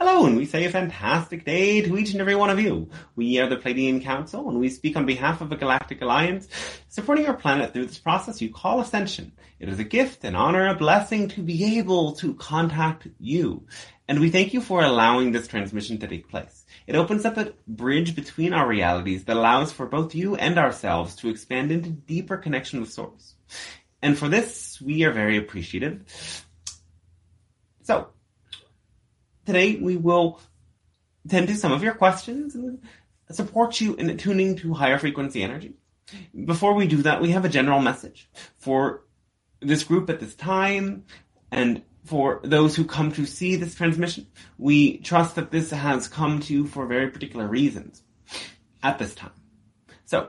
Hello, and we say a fantastic day to each and every one of you. We are the Pleiadian Council, and we speak on behalf of a galactic alliance, supporting our planet through this process you call Ascension. It is a gift, an honor, a blessing to be able to contact you. And we thank you for allowing this transmission to take place. It opens up a bridge between our realities that allows for both you and ourselves to expand into deeper connection with Source. And for this, we are very appreciative. So, Today we will tend to some of your questions and support you in tuning to higher frequency energy. Before we do that, we have a general message for this group at this time and for those who come to see this transmission. We trust that this has come to you for very particular reasons at this time. So,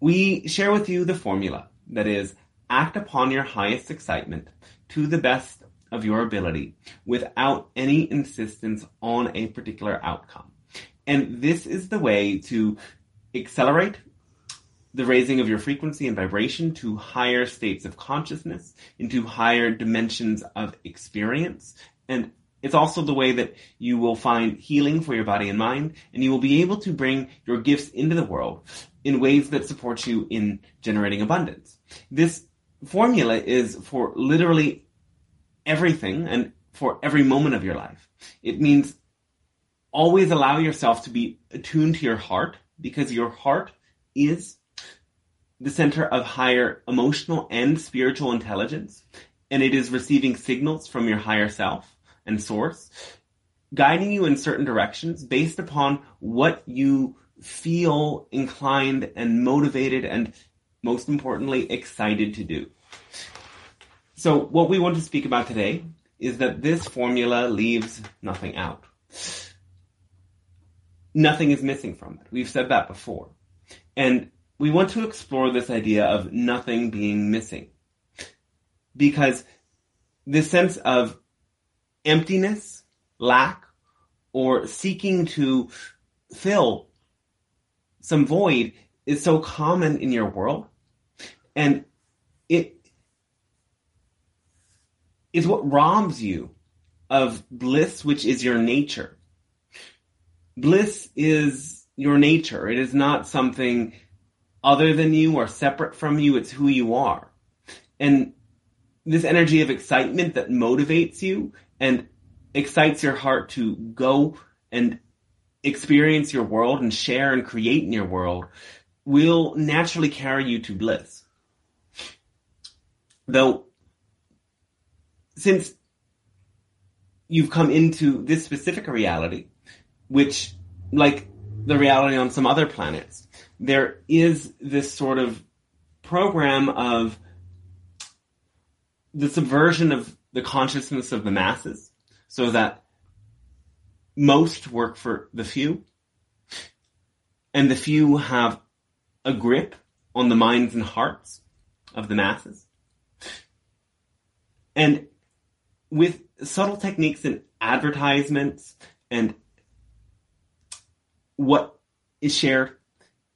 we share with you the formula that is act upon your highest excitement to the best of your ability without any insistence on a particular outcome. And this is the way to accelerate the raising of your frequency and vibration to higher states of consciousness, into higher dimensions of experience. And it's also the way that you will find healing for your body and mind, and you will be able to bring your gifts into the world in ways that support you in generating abundance. This formula is for literally everything and for every moment of your life. It means always allow yourself to be attuned to your heart because your heart is the center of higher emotional and spiritual intelligence and it is receiving signals from your higher self and source guiding you in certain directions based upon what you feel inclined and motivated and most importantly excited to do. So what we want to speak about today is that this formula leaves nothing out. Nothing is missing from it. We've said that before. And we want to explore this idea of nothing being missing. Because this sense of emptiness, lack, or seeking to fill some void is so common in your world. And it is what robs you of bliss, which is your nature. Bliss is your nature. It is not something other than you or separate from you. It's who you are. And this energy of excitement that motivates you and excites your heart to go and experience your world and share and create in your world will naturally carry you to bliss. Though since you've come into this specific reality, which, like the reality on some other planets, there is this sort of program of the subversion of the consciousness of the masses so that most work for the few and the few have a grip on the minds and hearts of the masses. And with subtle techniques in advertisements and what is shared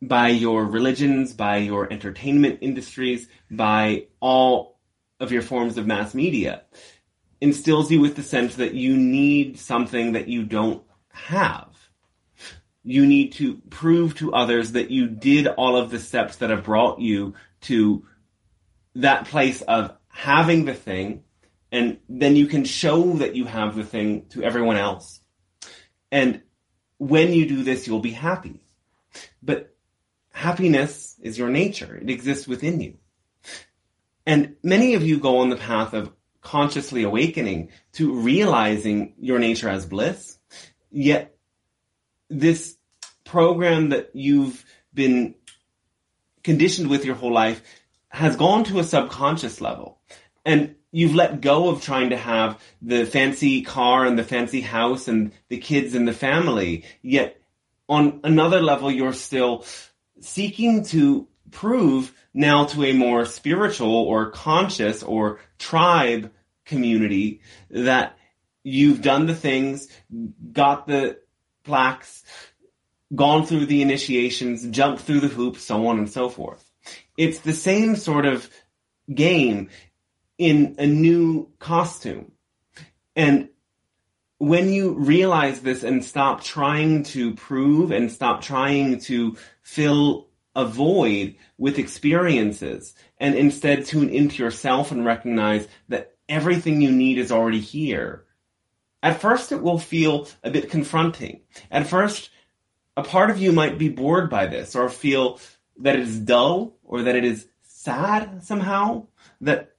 by your religions, by your entertainment industries, by all of your forms of mass media, instills you with the sense that you need something that you don't have. You need to prove to others that you did all of the steps that have brought you to that place of having the thing and then you can show that you have the thing to everyone else. And when you do this, you'll be happy. But happiness is your nature. It exists within you. And many of you go on the path of consciously awakening to realizing your nature as bliss. Yet this program that you've been conditioned with your whole life has gone to a subconscious level. And you've let go of trying to have the fancy car and the fancy house and the kids and the family. Yet on another level, you're still seeking to prove now to a more spiritual or conscious or tribe community that you've done the things, got the plaques, gone through the initiations, jumped through the hoops, so on and so forth. It's the same sort of game in a new costume. And when you realize this and stop trying to prove and stop trying to fill a void with experiences and instead tune into yourself and recognize that everything you need is already here. At first it will feel a bit confronting. At first, a part of you might be bored by this or feel that it is dull or that it is sad somehow, that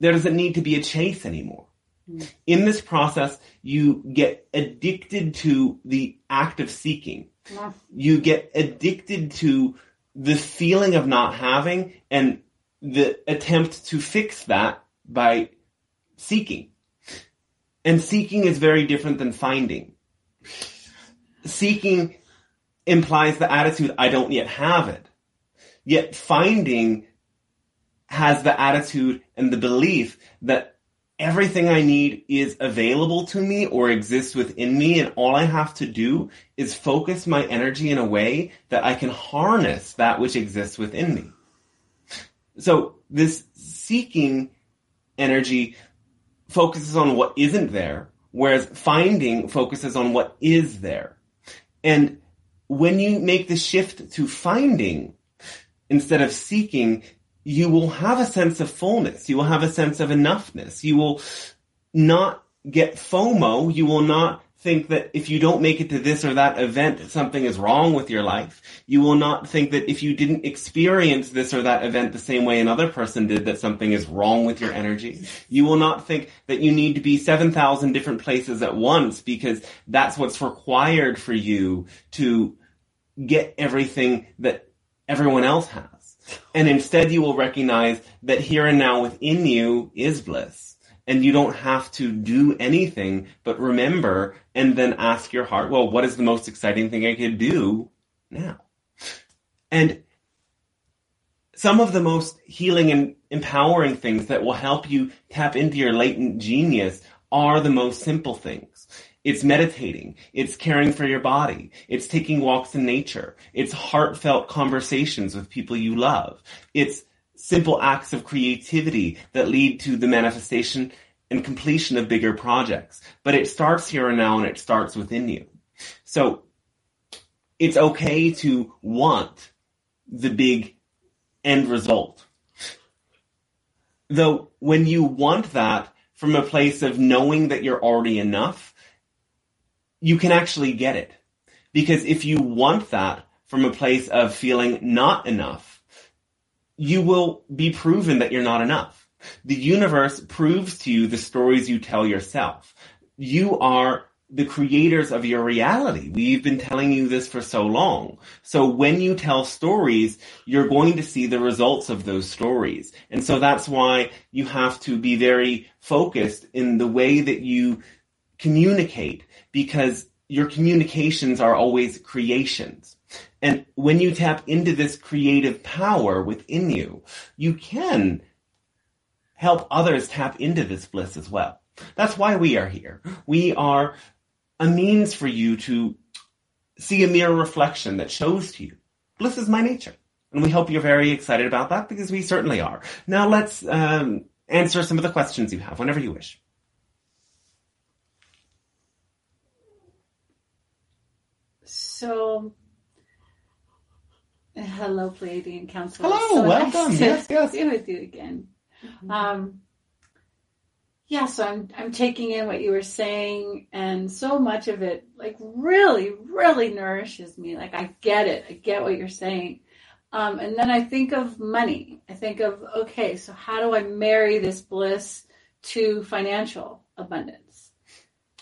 there doesn't need to be a chase anymore. Mm. In this process, you get addicted to the act of seeking. Yeah. You get addicted to the feeling of not having and the attempt to fix that by seeking. And seeking is very different than finding. Seeking implies the attitude, I don't yet have it. Yet finding has the attitude and the belief that everything I need is available to me or exists within me and all I have to do is focus my energy in a way that I can harness that which exists within me. So this seeking energy focuses on what isn't there, whereas finding focuses on what is there. And when you make the shift to finding instead of seeking, you will have a sense of fullness. You will have a sense of enoughness. You will not get FOMO. You will not think that if you don't make it to this or that event, something is wrong with your life. You will not think that if you didn't experience this or that event the same way another person did, that something is wrong with your energy. You will not think that you need to be 7,000 different places at once because that's what's required for you to get everything that everyone else has. And instead you will recognize that here and now within you is bliss. And you don't have to do anything but remember and then ask your heart, well, what is the most exciting thing I could do now? And some of the most healing and empowering things that will help you tap into your latent genius are the most simple things. It's meditating. It's caring for your body. It's taking walks in nature. It's heartfelt conversations with people you love. It's simple acts of creativity that lead to the manifestation and completion of bigger projects. But it starts here and now and it starts within you. So it's okay to want the big end result. Though when you want that from a place of knowing that you're already enough, you can actually get it. Because if you want that from a place of feeling not enough, you will be proven that you're not enough. The universe proves to you the stories you tell yourself. You are the creators of your reality. We've been telling you this for so long. So when you tell stories, you're going to see the results of those stories. And so that's why you have to be very focused in the way that you communicate because your communications are always creations. And when you tap into this creative power within you, you can help others tap into this bliss as well. That's why we are here. We are a means for you to see a mirror reflection that shows to you, bliss is my nature. And we hope you're very excited about that because we certainly are. Now let's um, answer some of the questions you have whenever you wish. So, hello, Pleiadian Council. Hello, so welcome. Nice yes, yes. Be with you again. Mm-hmm. Um, yeah, so I'm I'm taking in what you were saying, and so much of it, like, really, really nourishes me. Like, I get it. I get what you're saying. Um, and then I think of money. I think of okay, so how do I marry this bliss to financial abundance?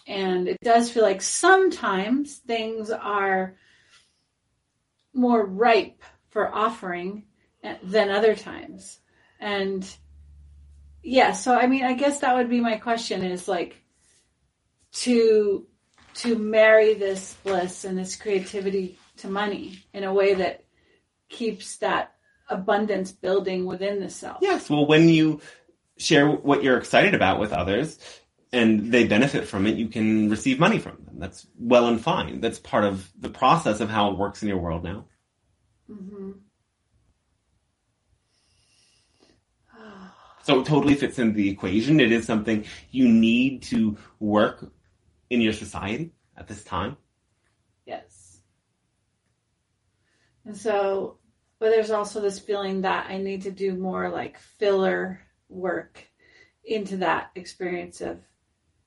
And it does feel like sometimes things are more ripe for offering than other times. And yeah, so I mean, I guess that would be my question is like to to marry this bliss and this creativity to money in a way that keeps that abundance building within the self. Yes, well when you share what you're excited about with others, and they benefit from it, you can receive money from them. That's well and fine. That's part of the process of how it works in your world now. Mm-hmm. So it totally fits into the equation. It is something you need to work in your society at this time. Yes. And so, but there's also this feeling that I need to do more like filler work into that experience of,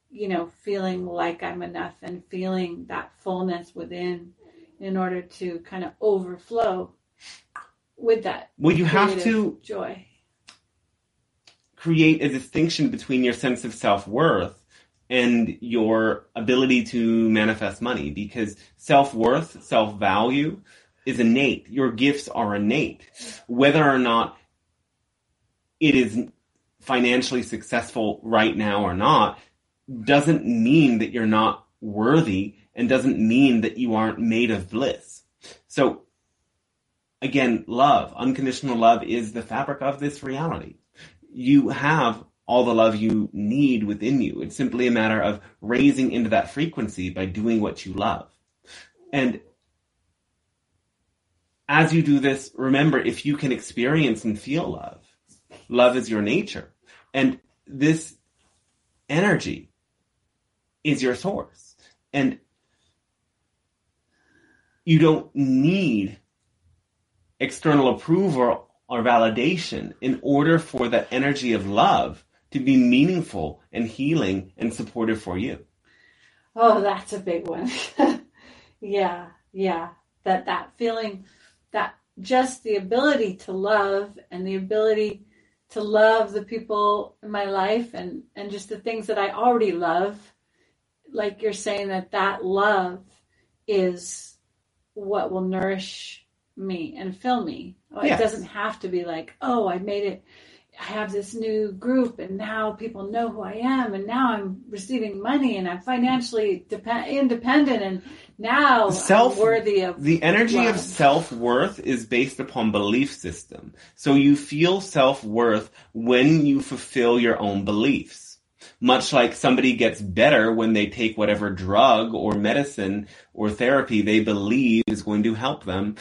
you know, feeling like I'm enough and feeling that fullness within in order to kind of overflow with that. Well, you have to joy. create a distinction between your sense of self worth and your ability to manifest money because self worth, self value is innate. Your gifts are innate. Whether or not it is financially successful right now or not doesn't mean that you're not worthy and doesn't mean that you aren't made of bliss. So again, love, unconditional love is the fabric of this reality. You have all the love you need within you. It's simply a matter of raising into that frequency by doing what you love. And as you do this, remember if you can experience and feel love, love is your nature. And this energy is your source. And you don't need external approval or validation in order for that energy of love to be meaningful and healing and supportive for you. Oh, that's a big one. yeah, yeah. That that feeling that just the ability to love and the ability to love the people in my life and and just the things that I already love like you're saying that that love is what will nourish me and fill me. Yes. It doesn't have to be like, oh, I made it. I have this new group, and now people know who I am, and now I'm receiving money, and I'm financially depend- independent, and now Self- I'm worthy of The energy of self worth is based upon belief system. So you feel self worth when you fulfill your own beliefs. Much like somebody gets better when they take whatever drug or medicine or therapy they believe is going to help them.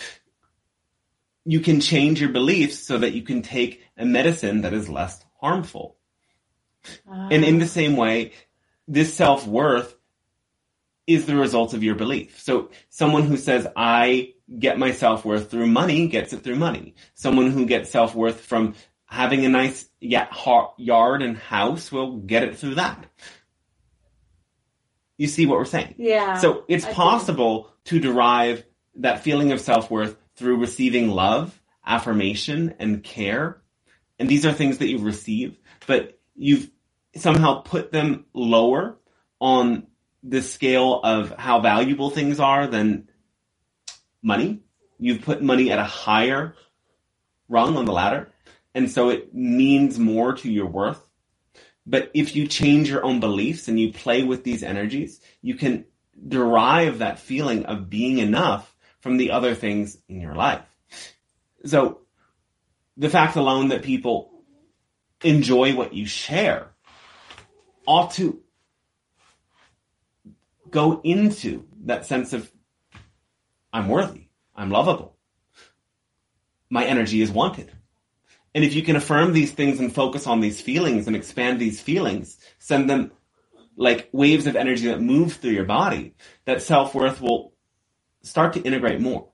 You can change your beliefs so that you can take a medicine that is less harmful. Ah. And in the same way, this self worth is the result of your belief. So someone who says, I get my self worth through money gets it through money. Someone who gets self worth from having a nice ya- ha- yard and house will get it through that. You see what we're saying? yeah. So it's I possible to derive that feeling of self worth through receiving love, affirmation, and care. And these are things that you receive, but you've somehow put them lower on the scale of how valuable things are than money. You've put money at a higher rung on the ladder. And so it means more to your worth. But if you change your own beliefs and you play with these energies, you can derive that feeling of being enough from the other things in your life. So the fact alone that people enjoy what you share ought to go into that sense of I'm worthy, I'm lovable, my energy is wanted. And if you can affirm these things and focus on these feelings and expand these feelings, send them like waves of energy that move through your body, that self-worth will start to integrate more.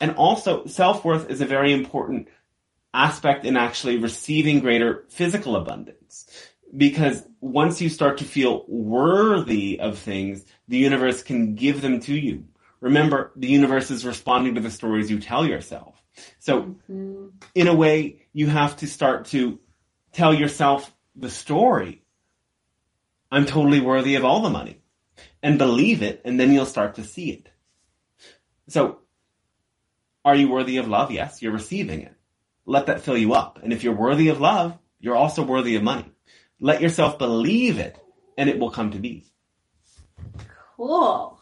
And also, self-worth is a very important aspect in actually receiving greater physical abundance. Because once you start to feel worthy of things, the universe can give them to you. Remember, the universe is responding to the stories you tell yourself. So, Mhm. in a way, you have to start to tell yourself the story. I'm totally worthy of all the money. And believe it, and then you'll start to see it. So, are you worthy of love? Yes, you're receiving it. Let that fill you up. And if you're worthy of love, you're also worthy of money. Let yourself believe it, and it will come to be. Cool.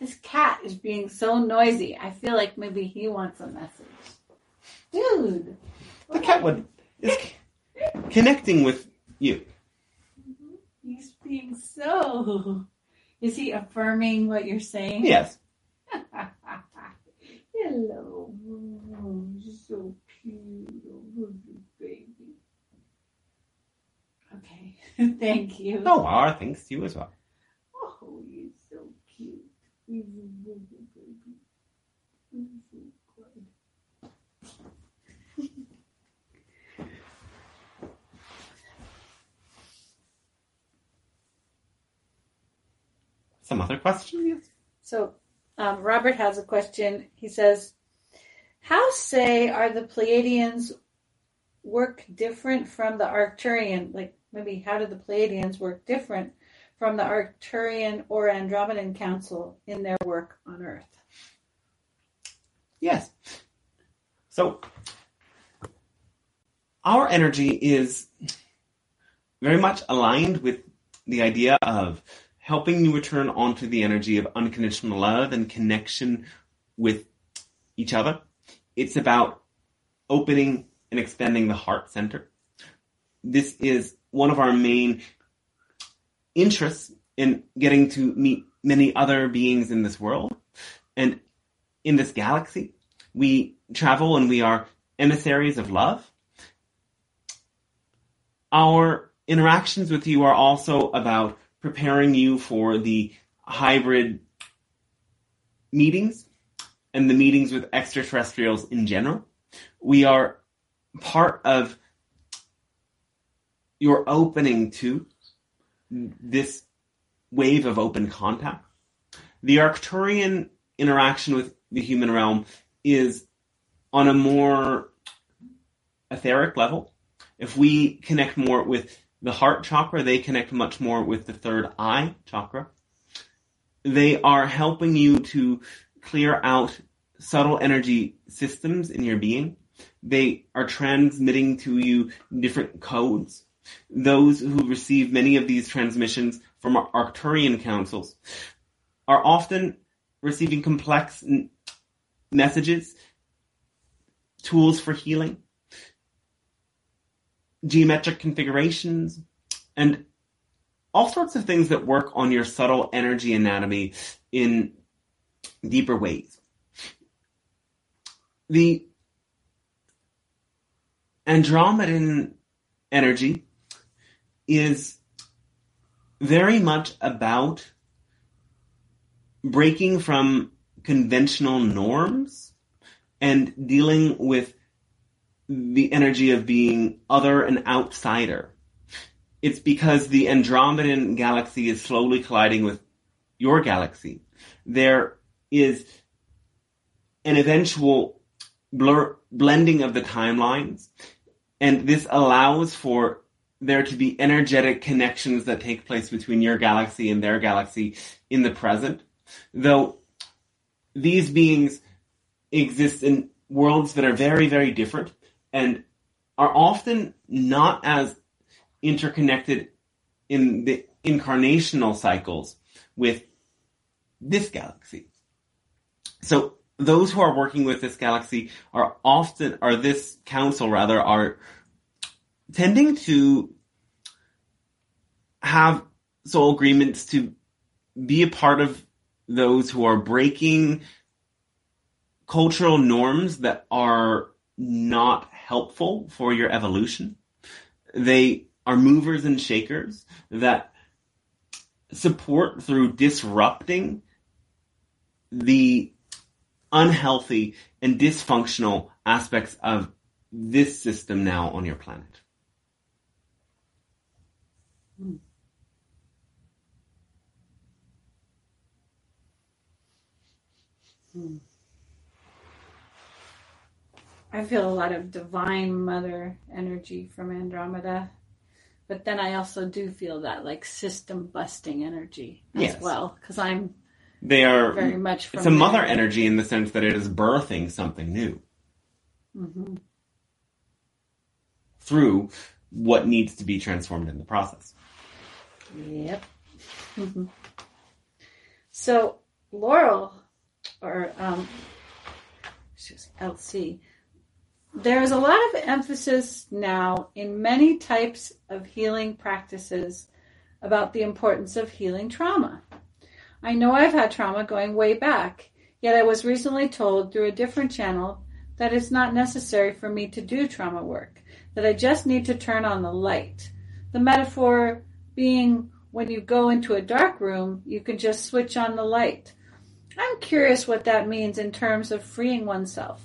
This cat is being so noisy. I feel like maybe he wants a message. Dude. The cat would is connecting with you. Mm-hmm. He's being so. Is he affirming what you're saying? Yes. Hello. Oh, you're so cute. Oh, baby. Okay. Thank you. Oh, our thanks to you as well. Baby. Some other questions? So, um, Robert has a question. He says, "How say are the Pleiadians work different from the Arcturian? Like maybe how do the Pleiadians work different from the Arcturian or Andromedan Council in their work on Earth?" Yes. So, our energy is very much aligned with the idea of helping you return onto the energy of unconditional love and connection with each other. It's about opening and expanding the heart center. This is one of our main interests in getting to meet many other beings in this world and in this galaxy. We travel and we are emissaries of love. Our interactions with you are also about preparing you for the hybrid meetings and the meetings with extraterrestrials in general. We are part of your opening to this wave of open contact. The Arcturian interaction with the human realm is on a more etheric level. If we connect more with the heart chakra, they connect much more with the third eye chakra. They are helping you to clear out subtle energy systems in your being. They are transmitting to you different codes. Those who receive many of these transmissions from Arcturian councils are often receiving complex n- messages, tools for healing, geometric configurations, and all sorts of things that work on your subtle energy anatomy in deeper ways. The Andromedan energy is very much about breaking from conventional norms and dealing with the energy of being other and outsider. It's because the Andromedan galaxy is slowly colliding with your galaxy. There is an eventual blur, blending of the timelines, and this allows for there to be energetic connections that take place between your galaxy and their galaxy in the present. Though these beings exist in worlds that are very, very different and are often not as interconnected in the incarnational cycles with this galaxy. So those who are working with this galaxy are often, or this council rather, are tending to have soul agreements to be a part of those who are breaking cultural norms that are not helpful for your evolution. They are movers and shakers that support through disrupting the unhealthy and dysfunctional aspects of this system now on your planet. Hmm. I feel a lot of divine mother energy from Andromeda. But then I also do feel that like system busting energy as Yes. well because I'm They are very much from it's a mother there. energy in the sense that it is birthing something new Mhm. through what needs to be transformed in the process. Yep. Mhm. So Laurel, or um, LC, there is a lot of emphasis now in many types of healing practices about the importance of healing trauma. I know I've had trauma going way back, yet I was recently told through a different channel that it's not necessary for me to do trauma work, that I just need to turn on the light. The metaphor being when you go into a dark room, you can just switch on the light. I'm curious what that means in terms of freeing oneself.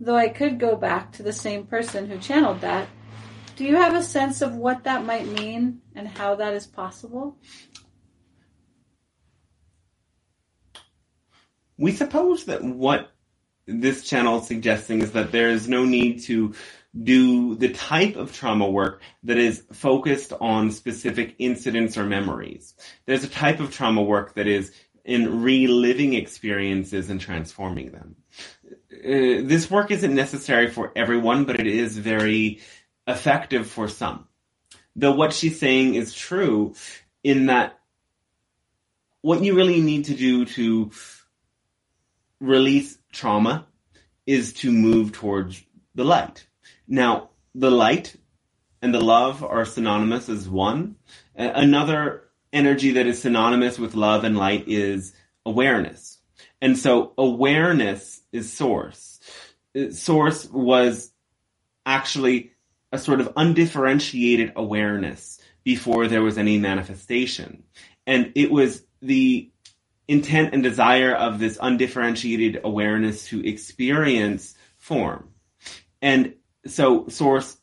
Though I could go back to the same person who channeled that. Do you have a sense of what that might mean and how that is possible? We suppose that what this channel is suggesting is that there is no need to do the type of trauma work that is focused on specific incidents or memories. There's a type of trauma work that is in reliving experiences and transforming them. Uh, this work isn't necessary for everyone, but it is very effective for some. Though what she's saying is true in that what you really need to do to release trauma is to move towards the light. Now, the light and the love are synonymous as one. Another energy that is synonymous with love and light is awareness. And so awareness is source. Source was actually a sort of undifferentiated awareness before there was any manifestation. And it was the intent and desire of this undifferentiated awareness to experience form. And so source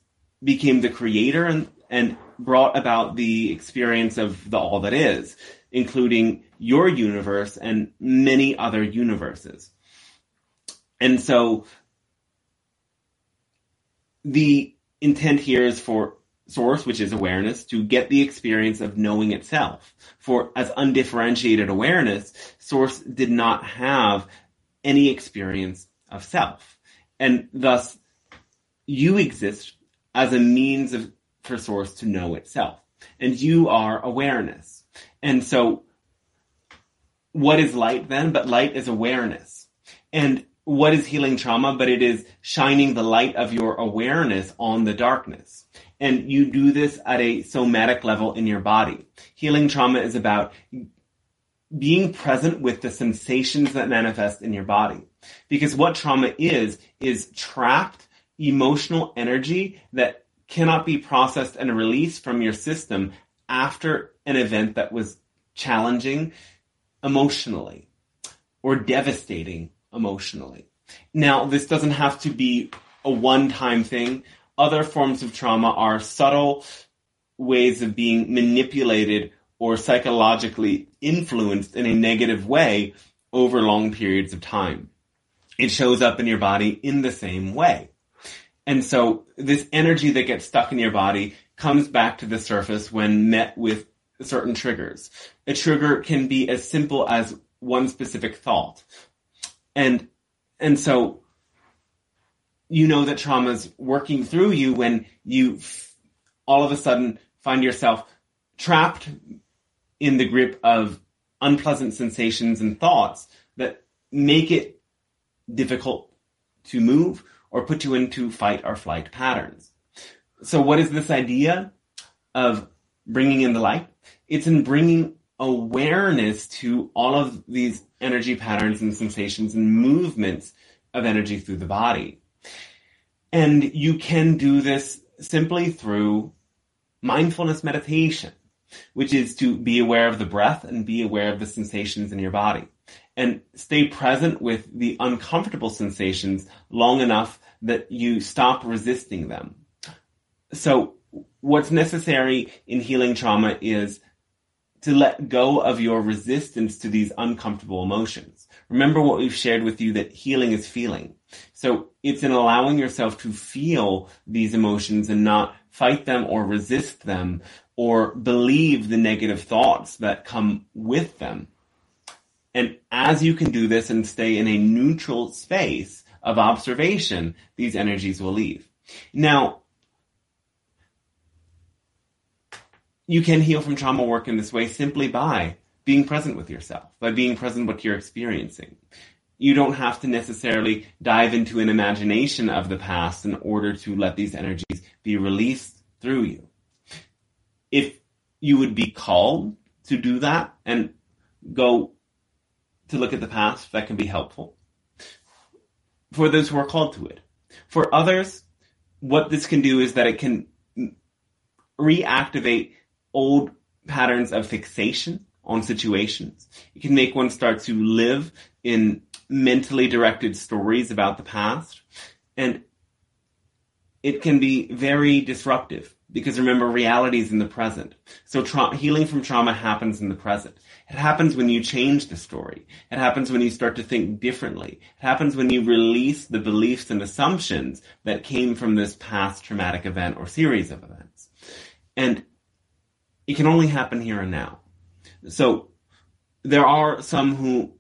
became the creator and, and brought about the experience of the all that is, including your universe and many other universes. And so the intent here is for source, which is awareness, to get the experience of knowing itself. For as undifferentiated awareness, source did not have any experience of self. And thus you exist as a means of, for source to know itself. And you are awareness. And so what is light then? But light is awareness. And what is healing trauma? But it is shining the light of your awareness on the darkness. And you do this at a somatic level in your body. Healing trauma is about being present with the sensations that manifest in your body. Because what trauma is, is trapped emotional energy that cannot be processed and released from your system after an event that was challenging emotionally or devastating emotionally. Now, this doesn't have to be a one-time thing. Other forms of trauma are subtle ways of being manipulated or psychologically influenced in a negative way over long periods of time. It shows up in your body in the same way. And so this energy that gets stuck in your body comes back to the surface when met with certain triggers. A trigger can be as simple as one specific thought. And, and so you know that trauma is working through you when you f- all of a sudden find yourself trapped in the grip of unpleasant sensations and thoughts that make it difficult to move or put you into fight or flight patterns. So what is this idea of bringing in the light? It's in bringing awareness to all of these energy patterns and sensations and movements of energy through the body. And you can do this simply through mindfulness meditation, which is to be aware of the breath and be aware of the sensations in your body and stay present with the uncomfortable sensations long enough that you stop resisting them. So what's necessary in healing trauma is to let go of your resistance to these uncomfortable emotions. Remember what we've shared with you that healing is feeling. So it's in allowing yourself to feel these emotions and not fight them or resist them or believe the negative thoughts that come with them. And as you can do this and stay in a neutral space of observation, these energies will leave. Now, you can heal from trauma work in this way simply by being present with yourself, by being present with what you're experiencing. You don't have to necessarily dive into an imagination of the past in order to let these energies be released through you. If you would be called to do that and go to look at the past, that can be helpful for those who are called to it. For others, what this can do is that it can reactivate old patterns of fixation on situations. It can make one start to live in mentally directed stories about the past. And it can be very disruptive because remember, reality is in the present. So tra- healing from trauma happens in the present. It happens when you change the story. It happens when you start to think differently. It happens when you release the beliefs and assumptions that came from this past traumatic event or series of events. And it can only happen here and now. So there are some who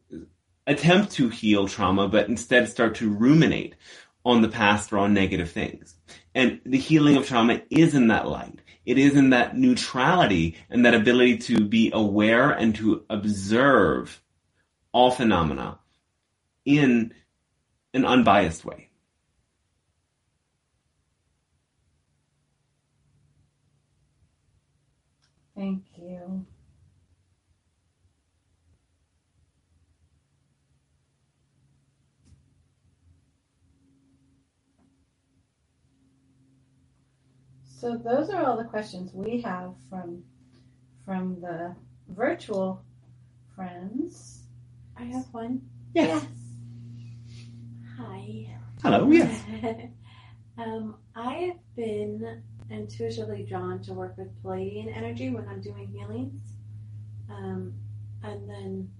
attempt to heal trauma, but instead start to ruminate on the past or on negative things. And the healing of trauma is in that light. It is in that neutrality and that ability to be aware and to observe all phenomena in an unbiased way. Thank you. So those are all the questions we have from from the virtual friends. I have one. Yes. Hi. Hello, yes. um, I have been intuitively drawn to work with Pleiadian energy when I'm doing healings. Um, and then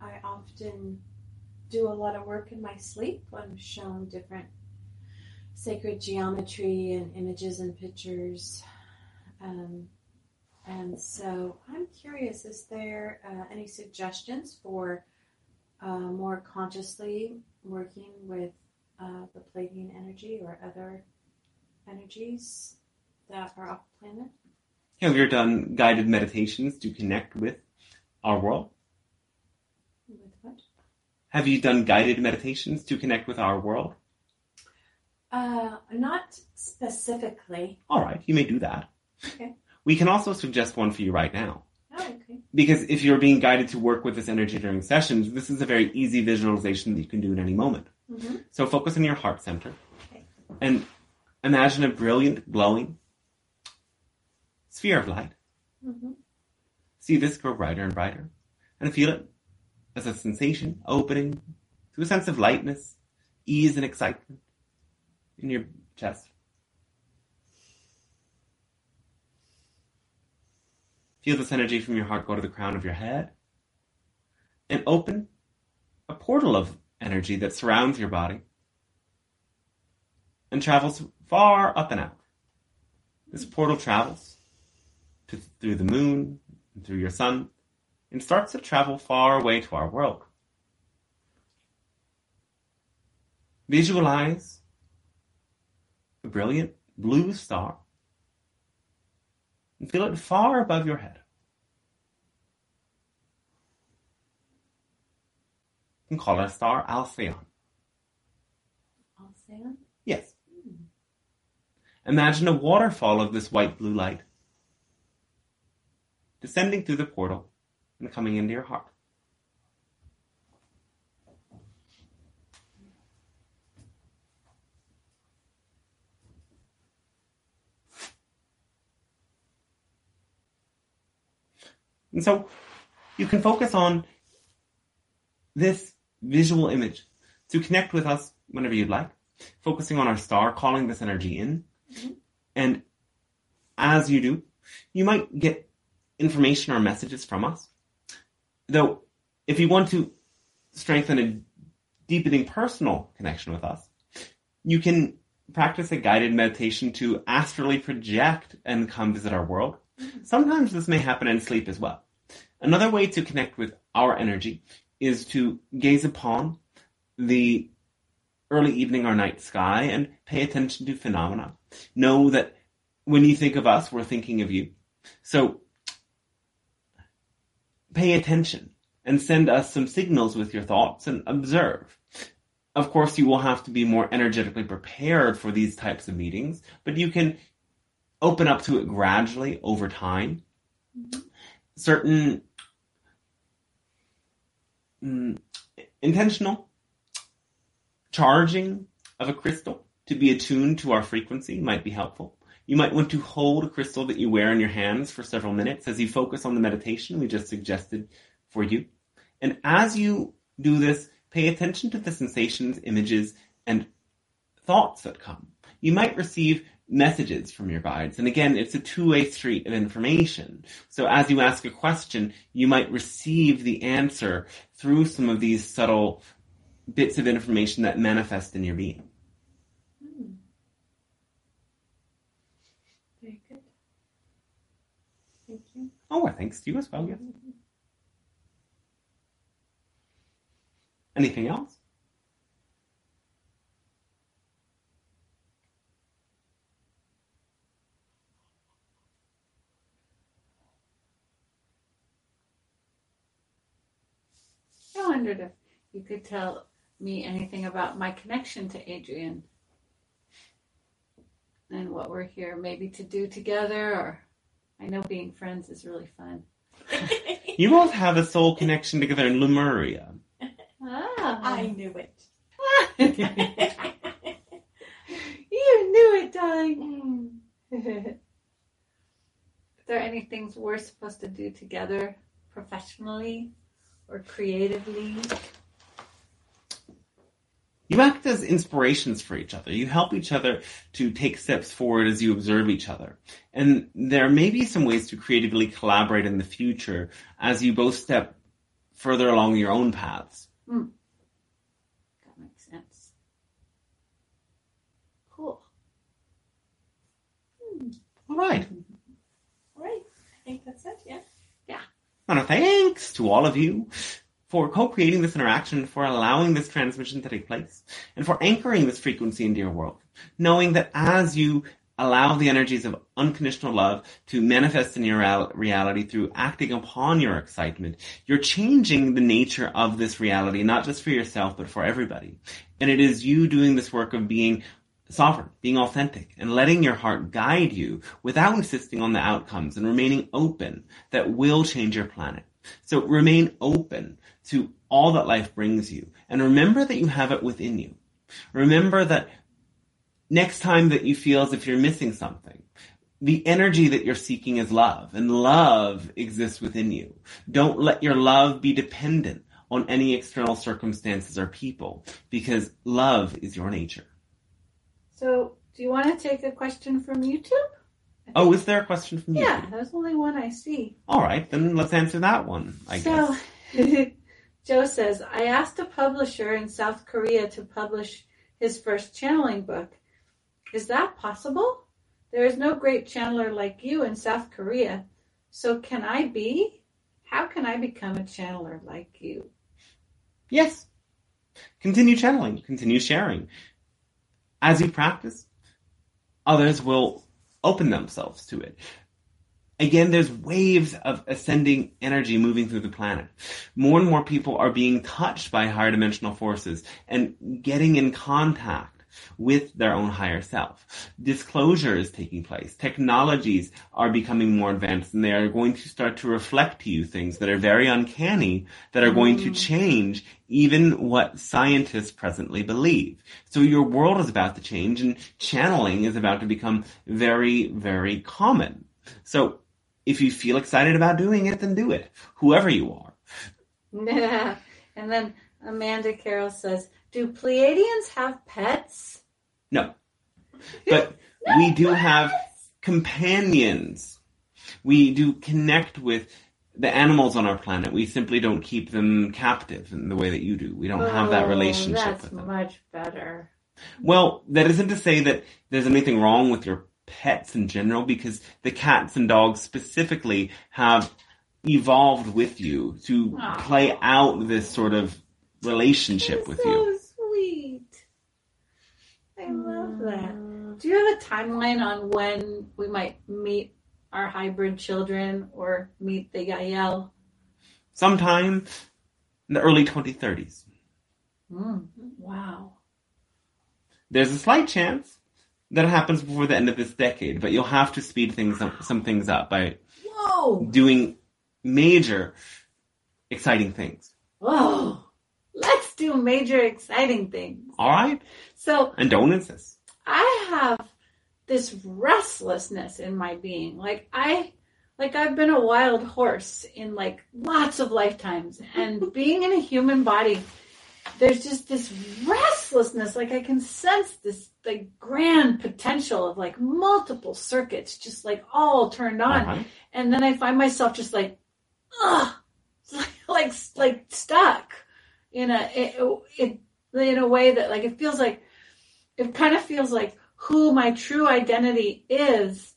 I often do a lot of work in my sleep. When I'm shown different sacred geometry and images and pictures. Um, and so I'm curious is there uh, any suggestions for uh, more consciously working with uh, the Pleiadian energy or other energies that are off planet? Have you ever done guided meditations to connect with our world? With what? Have you done guided meditations to connect with our world? Uh, not specifically. All right, you may do that. Okay. We can also suggest one for you right now. Oh, okay. Because if you're being guided to work with this energy during sessions, this is a very easy visualization that you can do at any moment. Mm-hmm. So focus on your heart center Okay. and imagine a brilliant, glowing sphere of light. Mm-hmm. See this grow brighter and brighter and feel it as a sensation opening to a sense of lightness, ease, and excitement in your chest. Feel this energy from your heart go to the crown of your head and open a portal of energy that surrounds your body and travels far up and out. This portal travels to, through the moon and through your sun and starts to travel far away to our world. Visualize a brilliant blue star and feel it far above your head. You can call it a star Alcyon. Alcyon? Yes. Hmm. Imagine a waterfall of this white blue light descending through the portal and coming into your heart. And so you can focus on this visual image to connect with us whenever you'd like, focusing on our star, calling this energy in. Mhm. And as you do, you might get information or messages from us. Though, if you want to strengthen a deepening personal connection with us, you can practice a guided meditation to astrally project and come visit our world. Sometimes this may happen in sleep as well. Another way to connect with our energy is to gaze upon the early evening or night sky and pay attention to phenomena. Know that when you think of us, we're thinking of you. So pay attention and send us some signals with your thoughts and observe. Of course, you will have to be more energetically prepared for these types of meetings, but you can open up to it gradually over time. Certain mm, intentional charging of a crystal to be attuned to our frequency might be helpful. You might want to hold a crystal that you wear in your hands for several minutes as you focus on the meditation we just suggested for you. And as you do this, pay attention to the sensations, images, and thoughts that come. You might receive messages from your guides. And again, it's a two-way street of information. So as you ask a question, you might receive the answer through some of these subtle bits of information that manifest in your being. Very good. Thank you. Oh, well, thanks to you as well, yes. Mm-hmm. Anything else? I wondered if you could tell me anything about my connection to Adrian and what we're here maybe to do together or I know being friends is really fun. You both have a soul connection together in Lemuria. Ah. I knew it. you knew it, darling. Is there any things we're supposed to do together professionally or creatively? You act as inspirations for each other. You help each other to take steps forward as you observe each other. And there may be some ways to creatively collaborate in the future as you both step further along your own paths. Hmm. That makes sense. Cool. Hmm. All right. All right. I think that's it. Yeah. Yeah. And thanks to all of you for co-creating this interaction, for allowing this transmission to take place, and for anchoring this frequency into your world. Knowing that as you allow the energies of unconditional love to manifest in your reality through acting upon your excitement, you're changing the nature of this reality, not just for yourself, but for everybody. And it is you doing this work of being sovereign, being authentic, and letting your heart guide you without insisting on the outcomes and remaining open that will change your planet. So remain open to all that life brings you and remember that you have it within you. Remember that next time that you feel as if you're missing something, the energy that you're seeking is love and love exists within you. Don't let your love be dependent on any external circumstances or people because love is your nature. So, do you want to take a question from YouTube? Oh, is there a question from you? Yeah, there's only one I see. All right, then let's answer that one, I so, guess. Joe says, I asked a publisher in South Korea to publish his first channeling book. Is that possible? There is no great channeler like you in South Korea. So, can I be? How can I become a channeler like you? Yes. Continue channeling, continue sharing. As you practice, others will open themselves to it. Again, there's waves of ascending energy moving through the planet. More and more people are being touched by higher dimensional forces and getting in contact with their own higher self. Disclosure is taking place. Technologies are becoming more advanced and they are going to start to reflect to you things that are very uncanny that are going to mm. change even what scientists presently believe. So your world is about to change and channeling is about to become very, very common. So if you feel excited about doing it, then do it, whoever you are. Yeah. and then Amanda Carroll says, Do Pleiadians have pets? No. But we do have companions. We do connect with the animals on our planet. We simply don't keep them captive in the way that you do. We don't have that Oh, relationship That's with them. much better. Well, that isn't to say that there's anything wrong with your pets in general, because the cats and dogs specifically have evolved with you to Aw. play out this sort of relationship with so you. sweet. I love that. Do you have a timeline on when we might meet our hybrid children or meet the Yahyel? Sometime in the early 2030s. Mm, wow. There's a slight chance that happens before the end of this decade, but you'll have to speed things up, some things up by Whoa. doing major exciting things. Whoa. Let's do major exciting things. All right? So And don't insist. I have this restlessness in my being. Like I like I've been a wild horse in like lots of lifetimes and being in a human body there's just this restlessness like I can sense this like grand potential of like multiple circuits just like all turned on Uh-huh. and then I find myself just like ugh like like stuck in a it, it in a way that like it feels like it kind of feels like who my true identity is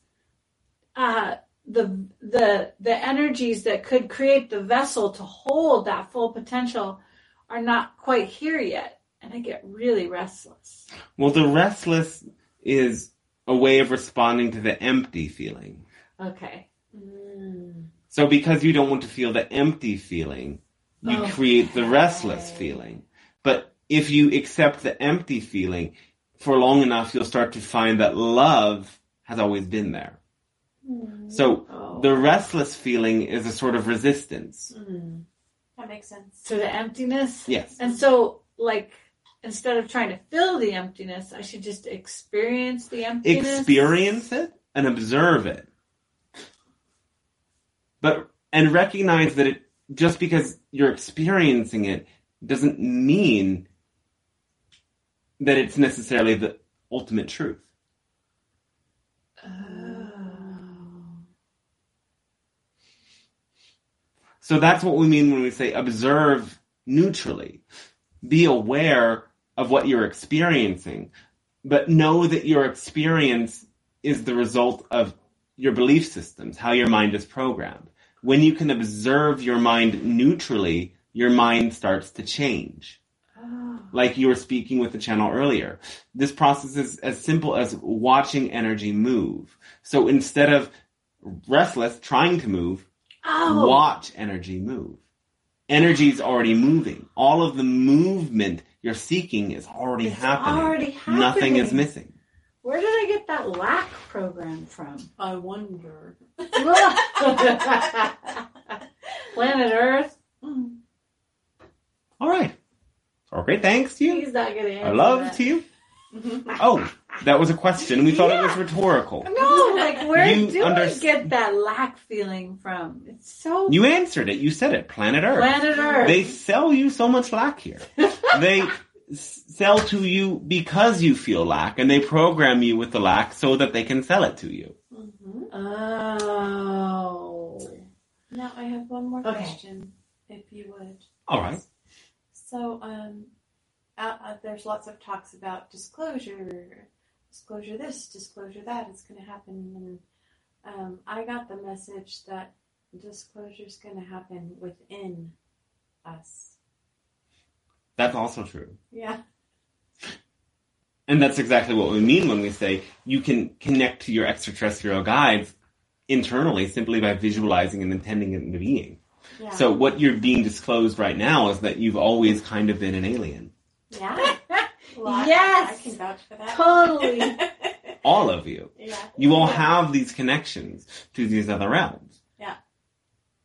uh the the the energies that could create the vessel to hold that full potential are not quite here yet and i get really restless Well, the restless is a way of responding to the empty feeling. okay Mm. So because you don't want to feel the empty feeling, you Okay. create the restless feeling. But if you accept the empty feeling for long enough, you'll start to find that love has always been there. Mm. So oh. the restless feeling is a sort of resistance. Mm. That makes sense. to the emptiness Yes. and so like instead of trying to fill the emptiness i should just experience the emptiness Experience it and observe it. But, and recognize that it, just because you're experiencing it doesn't mean that it's necessarily the ultimate truth. So that's what we mean when we say observe neutrally. Be aware of what you're experiencing, but know that your experience is the result of your belief systems, how your mind is programmed. When you can observe your mind neutrally, your mind starts to change. Oh. Like you were speaking with the channel earlier. This process is as simple as watching energy move. So instead of restless, trying to move, Oh. watch energy move. Energy is already moving. All of the movement you're seeking is already It's happening. already happening. Nothing is missing. Where did I get that lack program from? I wonder. Planet Earth. All right. Okay, thanks to you. He's not gonna answer I love that. to you. Oh, that was a question. We thought it was rhetorical. No, like where You do under- I get that lack feeling from? It's so You answered it. You said it. Planet Earth. planet Earth. They sell you so much lack here. they sell to you because you feel lack, and they program you with the lack so that they can sell it to you. Mhm. oh. Now I have one more Okay. question, if you would. All right. So, um, uh, uh, there's lots of talks about disclosure, disclosure this, disclosure that. It's going to happen, and um, I got the message that disclosure is going to happen within us. That's also true. Yeah. And that's exactly what we mean when we say you can connect to your extraterrestrial guides internally simply by visualizing and intending it into being. Yeah. So what you're being disclosed right now is that you've always kind of been an alien. yeah. Well, I- Yes. I, can vouch for that. Totally. All of you. yeah. You all have these connections to these other realms. Yeah.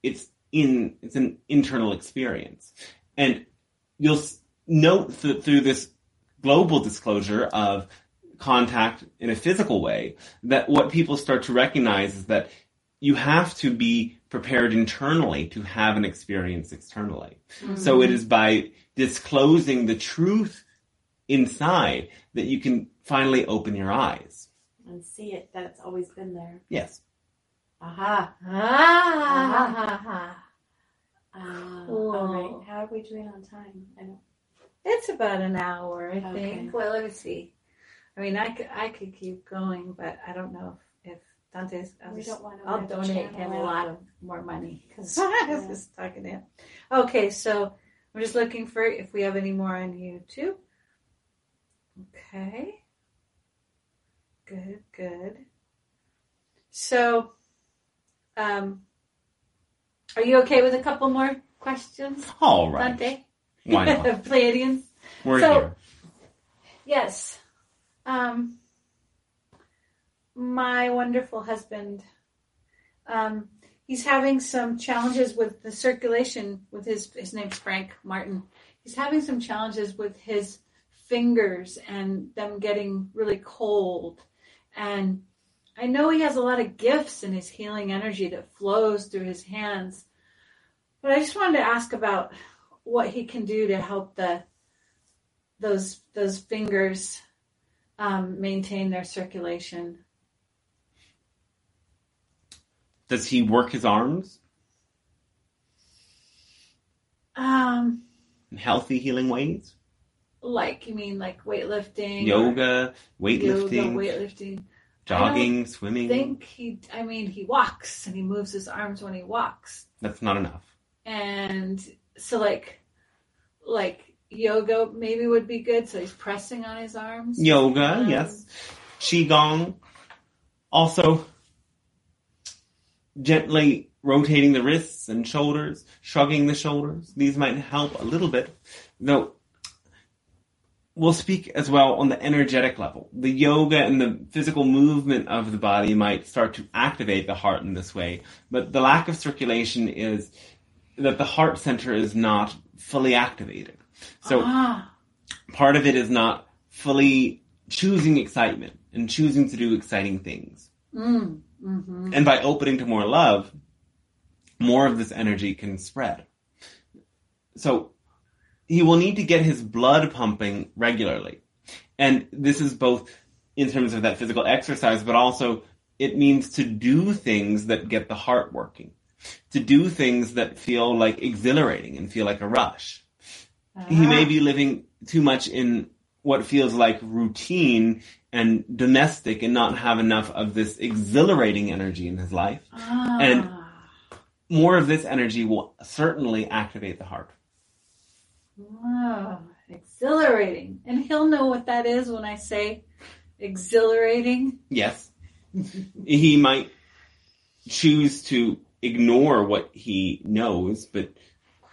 It's in it's an internal experience, and you'll note th- through this global disclosure of contact in a physical way that what people start to recognize is that you have to be prepared internally to have an experience externally. Mm-hmm. So it is by disclosing the truth inside that you can finally open your eyes. And see it that it's always been there. Yes. Aha. Ah. Uh, Cool. All right. How are we doing on time? I don't. It's about an hour, I Okay. think. Well, let me see. I mean, I could, I could keep going, but I don't know if, if Dante's. I'll, We just- don't want to. I'll donate him a lot of more money because I was just talking to him. Okay, so I'm just looking for if we have any more on YouTube. Okay. Good, good. So, um, are you okay with a couple more questions, All right. Dante? Why not? Pleiadians? We're So- here. Yes. Um, my wonderful husband, um, he's having some challenges with the circulation with his, his name's Frank Martin. He's having some challenges with his fingers and them getting really cold. And I know he has a lot of gifts in his healing energy that flows through his hands. But I just wanted to ask about what he can do to help the those those fingers um, maintain their circulation. Does he work his arms Um, in healthy healing ways? Like you mean like weightlifting, Yoga, weightlifting, yoga, weightlifting. jogging, swimming. I think he. I mean, he walks and he moves his arms when he walks, That's not enough. and so like, like yoga maybe would be good. So he's pressing on his arms. Yoga, Um, yes. Qigong. Also, gently rotating the wrists and shoulders, shrugging the shoulders. These might help a little bit. Though, we'll speak as well on the energetic level. The yoga and the physical movement of the body might start to activate the heart in this way. But the lack of circulation is that the heart center is not fully activated. So, ah, part of it is not fully choosing excitement and choosing to do exciting things. mm, hmm And by opening to more love, more of this energy can spread. So he will need to get his blood pumping regularly. And this is both in terms of that physical exercise, but also it means to do things that get the heart working. To do things that feel like exhilarating and feel like a rush he may be living too much in what feels like routine and domestic and not have enough of this exhilarating energy in his life. Ah, and- More of this energy will certainly activate the heart. Wow, exhilarating, and he'll know what that is when I say exhilarating. Yes. he might choose to ignore what he knows, but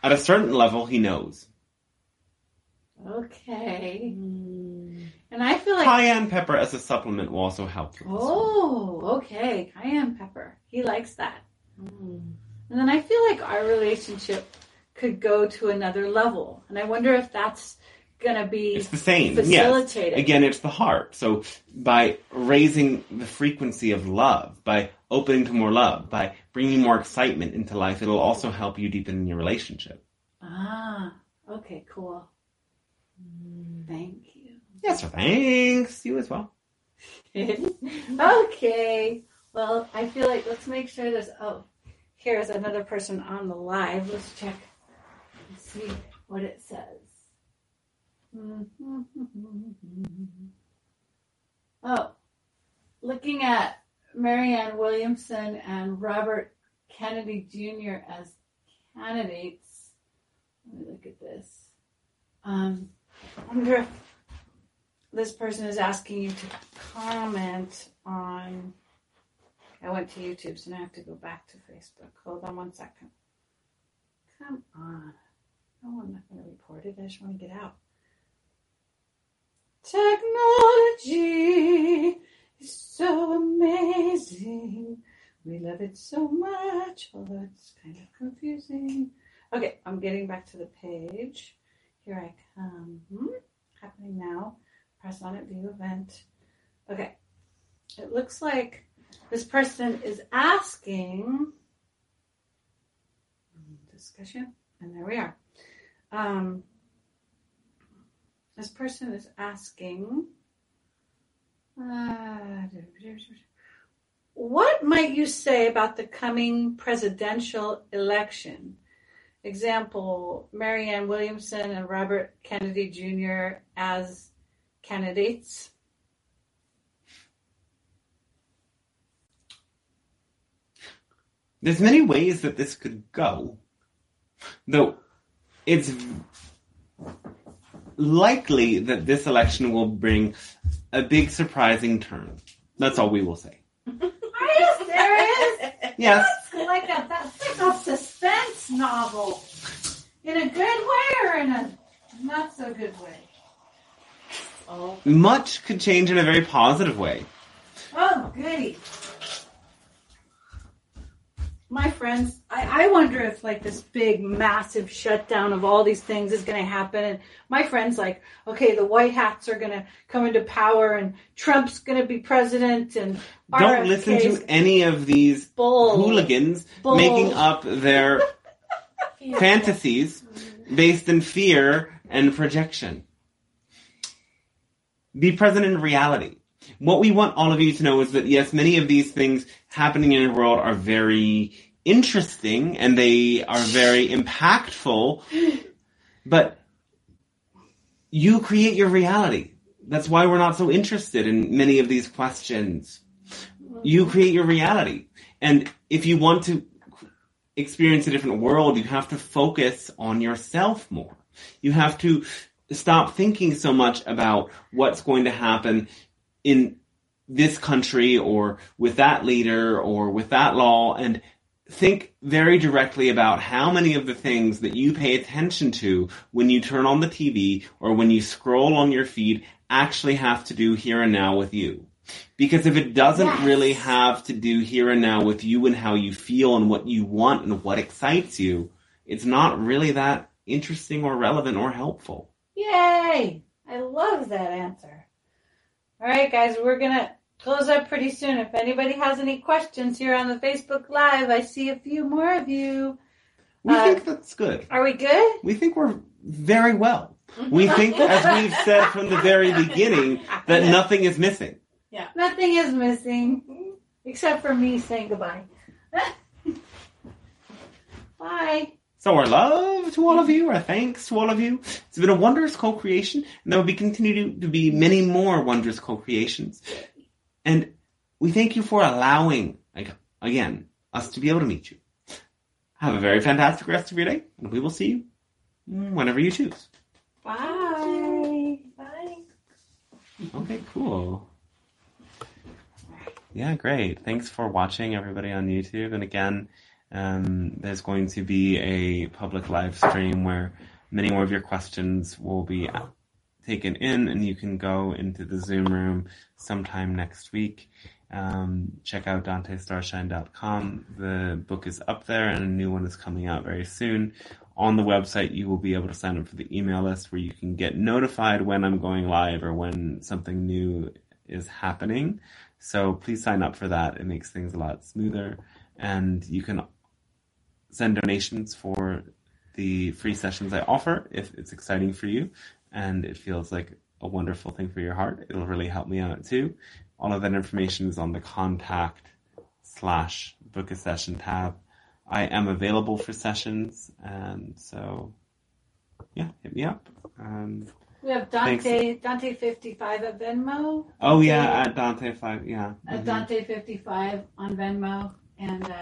at a certain level, he knows. Okay, Mm. and I feel like Cayenne pepper as a supplement will also help. with oh, okay, cayenne pepper. He likes that. Mm. And then I feel like our relationship could go to another level. And I wonder if that's going to be It's the same. Yes. facilitated. Again, it's the heart. So by raising the frequency of love, by opening to more love, by bringing more excitement into life, it'll also help you deepen your relationship. Ah, okay, cool. Thank you. Yes, sir. Thanks. You as well. okay. Well, I feel like let's make sure there's, oh, here's another person on the live. Let's check see what it says. Oh, looking at Marianne Williamson and Robert Kennedy Jr. as candidates. Let me look at this. Um, I wonder if this person is asking you to comment on. I went to YouTube, so now I have to go back to Facebook. Hold on one second. Come on. No, I'm not going to report it. I just want to get out. Technology is so amazing. We love it so much, although it's kind of confusing. Okay, I'm getting back to the page. Here I come. Hmm? Happening now. Press on it, view event. Okay. It looks like this person is asking discussion, and there we are. Um, this person is asking, uh, what might you say about the coming presidential election? Example, Marianne Williamson and Robert Kennedy Jr. as candidates. There's many ways that this could go. Though it's likely that this election will bring a big surprising turn. That's all we will say. Are you serious? Yes. That's like a that's like a suspense novel. In a good way or in a not so good way? Oh. Much could change in a very positive way. Oh goody. My friends, I, I wonder if like this big, massive shutdown of all these things is going to happen. And my friends, like, okay, the white hats are going to come into power, and Trump's going to be president, and Don't listen to any of these bull. hooligans making up their fantasies based in fear and projection. Be present in reality. What we want all of you to know is that yes, many of these things happening in your world are very interesting and they are very impactful, but you create your reality. That's why we're not so interested in many of these questions. You create your reality. And if you want to experience a different world, you have to focus on yourself more. You have to stop thinking so much about what's going to happen in this country or with that leader or with that law and think very directly about how many of the things that you pay attention to when you turn on the TV or when you scroll on your feed actually have to do here and now with you. Because if it doesn't Yes. really have to do here and now with you and how you feel and what you want and what excites you, it's not really that interesting or relevant or helpful. Yay! I love that answer. All right, guys, we're gonna close up pretty soon. If anybody has any questions here on the Facebook Live, I see a few more of you. We Uh, think that's good. Are we good? We think we're very well. We think, as we've said from the very beginning, that nothing is missing. Yeah. Nothing is missing except for me saying goodbye. Bye. So our love to all of you, our thanks to all of you. It's been a wondrous co-creation, and there will be continue to, to be many more wondrous co-creations. And we thank you for allowing, like, again, us to be able to meet you. Have a very fantastic rest of your day, and we will see you whenever you choose. Bye. Bye. Okay, cool. Yeah, great. Thanks for watching, everybody on YouTube. And again, um, there's going to be a public live stream where many more of your questions will be taken in, and you can go into the Zoom room sometime next week. Um, check out DanteStarshine.com. The book is up there, and a new one is coming out very soon. On the website, you will be able to sign up for the email list where you can get notified when I'm going live or when something new is happening. So please sign up for that. It makes things a lot smoother. And you can send donations for the free sessions I offer if it's exciting for you and it feels like a wonderful thing for your heart. It'll really help me out too. All of that information is on the contact slash book a session tab. I am available for sessions, and so yeah, hit me up. Um, We have Dante Dante fifty five at Venmo. oh yeah, at Dante Five, yeah. At mhm. Dante fifty five on Venmo, and uh,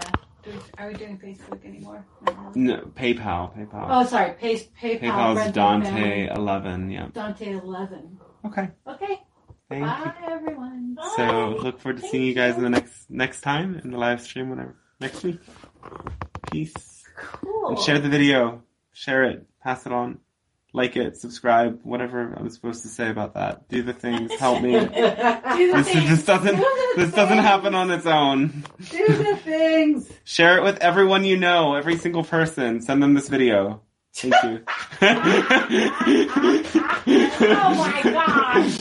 are we doing Facebook anymore? No. No, PayPal, PayPal. Oh, sorry. Pay, PayPal. PayPal is Dante eleven. Yeah. Dante eleven. Okay. Okay. Thank Bye, everyone. you. So look forward to seeing you guys in the next next time in the live stream, whatever next week. Peace. Cool. And share the video. Share it. Pass it on. Like it. Subscribe. Whatever I'm supposed to say about that. Do the things. Help me. Do the This, things. this doesn't. Do the This doesn't happen on its own. Do the things. Share it with everyone you know. Every single person. Send them this video. Thank you. oh my gosh.